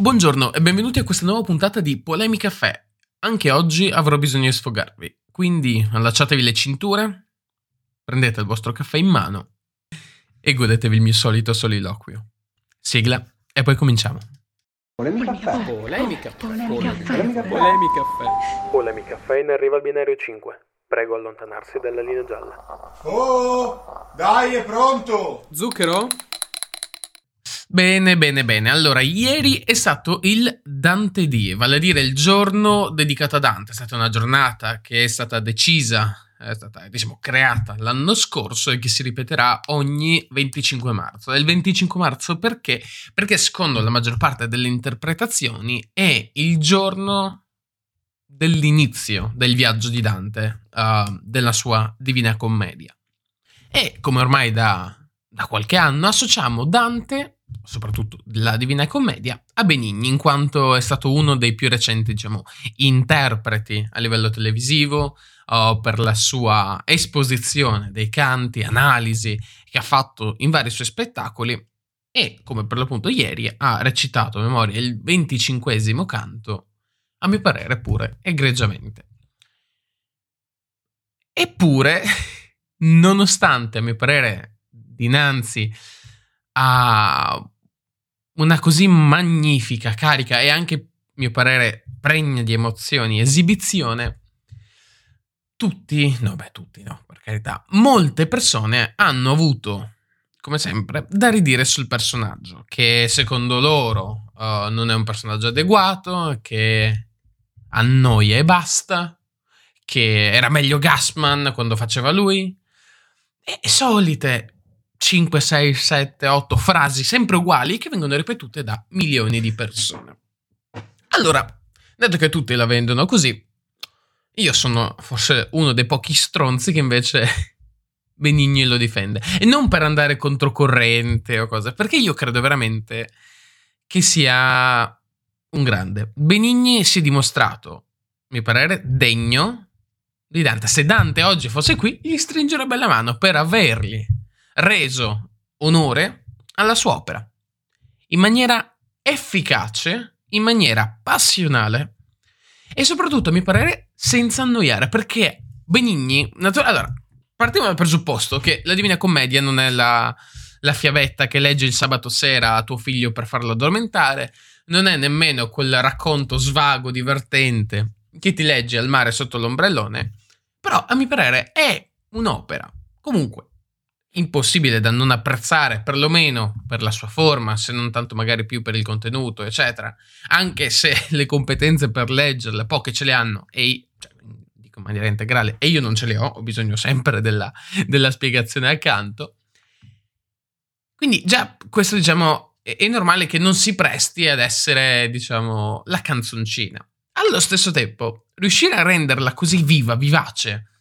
Buongiorno e benvenuti a questa nuova puntata di Polemica Caffè. Anche oggi avrò bisogno di sfogarvi, quindi allacciatevi le cinture, prendete il vostro caffè in mano e godetevi il mio solito soliloquio. Sigla e poi cominciamo. Polemica caffè. Polemica. Polemica caffè. Polemica caffè. Polemica Caffè in arriva al binario 5. Prego allontanarsi dalla linea gialla. Oh, dai, è pronto! Zucchero? Bene, bene, bene. Allora, ieri è stato il Dante Die, vale a dire il giorno dedicato a Dante. È stata una giornata che è stata decisa, è stata, diciamo, creata l'anno scorso e che si ripeterà ogni 25 marzo. E il 25 marzo perché? Perché secondo la maggior parte delle interpretazioni è il giorno dell'inizio del viaggio di Dante, uh, della sua Divina Commedia. E come ormai da, da qualche anno associamo Dante soprattutto la Divina Commedia, a Benigni, in quanto è stato uno dei più recenti, diciamo, interpreti a livello televisivo, uh, per la sua esposizione dei canti, analisi che ha fatto in vari suoi spettacoli e, come per l'appunto ieri, ha recitato a memoria il venticinquesimo canto, a mio parere pure egregiamente. Eppure, nonostante a mio parere dinanzi a una così magnifica, carica e anche, a mio parere, pregna di emozioni esibizione, tutti, no beh tutti no, per carità, molte persone hanno avuto, come sempre, da ridire sul personaggio, che secondo loro uh, non è un personaggio adeguato, che annoia e basta, che era meglio Gassman quando faceva lui, e solite 5, 6, 7, 8 frasi sempre uguali che vengono ripetute da milioni di persone. Allora, dato che tutti la vendono così, io sono forse uno dei pochi stronzi che invece Benigni lo difende. E non per andare controcorrente o cose, perché io credo veramente che sia un grande. Benigni si è dimostrato, a mio parere, degno di Dante. Se Dante oggi fosse qui, gli stringerebbe la mano per avergli reso onore alla sua opera in maniera efficace, in maniera passionale e soprattutto, a mio parere, senza annoiare, perché Benigni... Natu- allora, partiamo dal presupposto che la Divina Commedia non è la, la fiabetta che legge il sabato sera a tuo figlio per farlo addormentare, non è nemmeno quel racconto svago, divertente che ti leggi al mare sotto l'ombrellone, però a mio parere è un'opera. Comunque impossibile da non apprezzare, perlomeno per la sua forma, se non tanto magari più per il contenuto, eccetera. Anche se le competenze per leggerle poche ce le hanno e cioè, dico in maniera integrale e io non ce le ho, ho bisogno sempre della, della spiegazione accanto. Quindi già questo diciamo è, è normale che non si presti ad essere diciamo la canzoncina. Allo stesso tempo, riuscire a renderla così viva, vivace,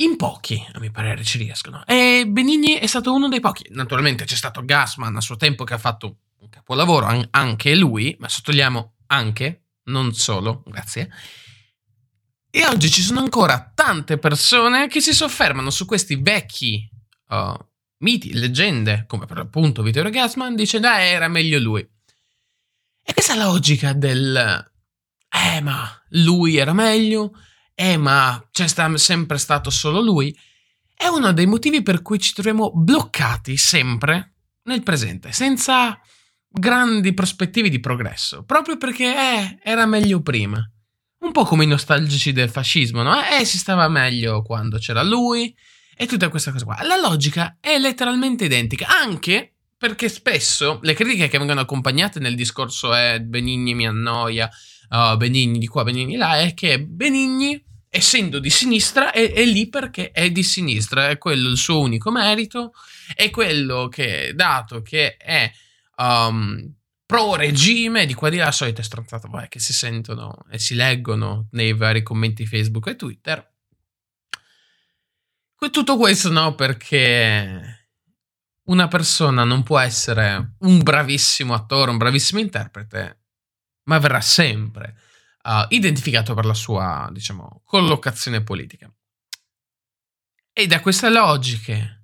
in pochi, a mio parere, ci riescono. E Benigni è stato uno dei pochi. Naturalmente c'è stato Gassman a suo tempo che ha fatto un capolavoro, an- anche lui, ma sottolineiamo anche, non solo, grazie. E oggi ci sono ancora tante persone che si soffermano su questi vecchi uh, miti, leggende, come per l'appunto Vittorio Gassman, dicendo ah, era meglio lui. E questa logica del eh ma lui era meglio, eh ma c'è sempre stato solo lui, è uno dei motivi per cui ci troviamo bloccati sempre nel presente, senza grandi prospettive di progresso, proprio perché eh, era meglio prima. Un po' come i nostalgici del fascismo, no? Eh, si stava meglio quando c'era lui e tutta questa cosa qua. La logica è letteralmente identica, anche perché spesso le critiche che vengono accompagnate nel discorso è eh, Benigni mi annoia, uh, Benigni di qua, Benigni là, è che Benigni essendo di sinistra, è, è, lì perché è di sinistra, è quello il suo unico merito, è quello che, dato che è um, pro regime, di qua di là, solita stronzata vabbè, che si sentono e si leggono nei vari commenti Facebook e Twitter. Tutto questo no, perché una persona non può essere un bravissimo attore, un bravissimo interprete, ma verrà sempre uh, identificato per la sua, diciamo, collocazione politica. E da queste logiche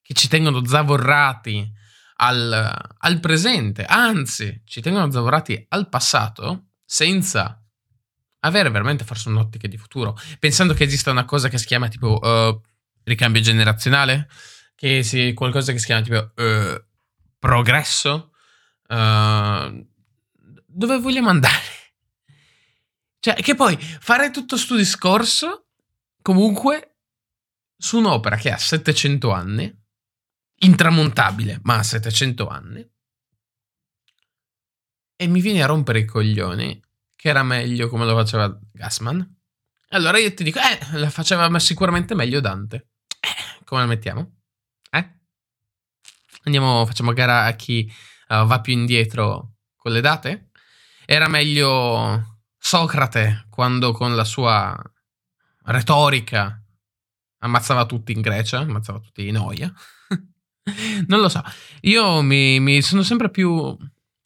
che ci tengono zavorrati al, al presente, anzi, ci tengono lavorati al passato senza avere veramente forse un'ottica di futuro, pensando che esista una cosa che si chiama tipo uh, ricambio generazionale, che sia qualcosa che si chiama tipo uh, progresso, uh, dove vogliamo andare? Cioè, che poi fare tutto sto discorso comunque su un'opera che ha 700 anni, intramontabile, ma ha 700 anni, e mi viene a rompere i coglioni che era meglio come lo faceva Gassman. Allora io ti dico, eh, la faceva sicuramente meglio Dante. Eh, come la mettiamo? Eh? Andiamo, facciamo gara a chi uh, va più indietro con le date? Era meglio Socrate quando con la sua retorica ammazzava tutti in Grecia, ammazzava tutti in Oia. non lo so. Io mi, mi sono sempre più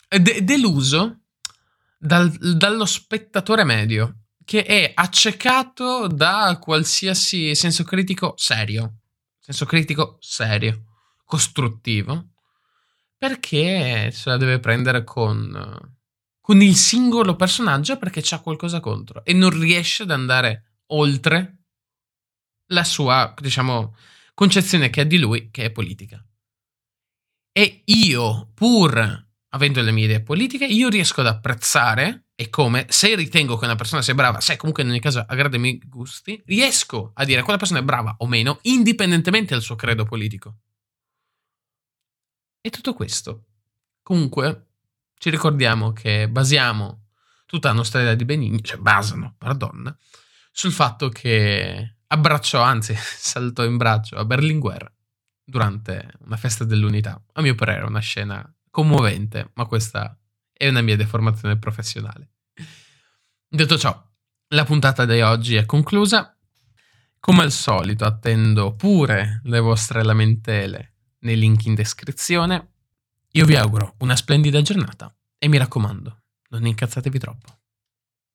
de- deluso dal, dallo spettatore medio che è accecato da qualsiasi senso critico serio, senso critico serio, costruttivo, perché se la deve prendere con, con il singolo personaggio perché c'ha qualcosa contro e non riesce ad andare oltre la sua, diciamo, concezione che ha di lui, che è politica. E io, pur avendo le mie idee politiche, io riesco ad apprezzare e come, se ritengo che una persona sia brava, se comunque in ogni caso aggrada i miei gusti, riesco a dire quella persona è brava o meno, indipendentemente dal suo credo politico. E tutto questo. Comunque, ci ricordiamo che basiamo tutta la nostra idea di Benigni, cioè basano, pardon, sul fatto che abbracciò, anzi saltò in braccio a Berlinguer durante una festa dell'unità. A mio parere una scena commovente, ma questa è una mia deformazione professionale. Detto ciò, la puntata di oggi è conclusa. Come al solito, attendo pure le vostre lamentele nei link in descrizione. Io vi auguro una splendida giornata e mi raccomando, non incazzatevi troppo.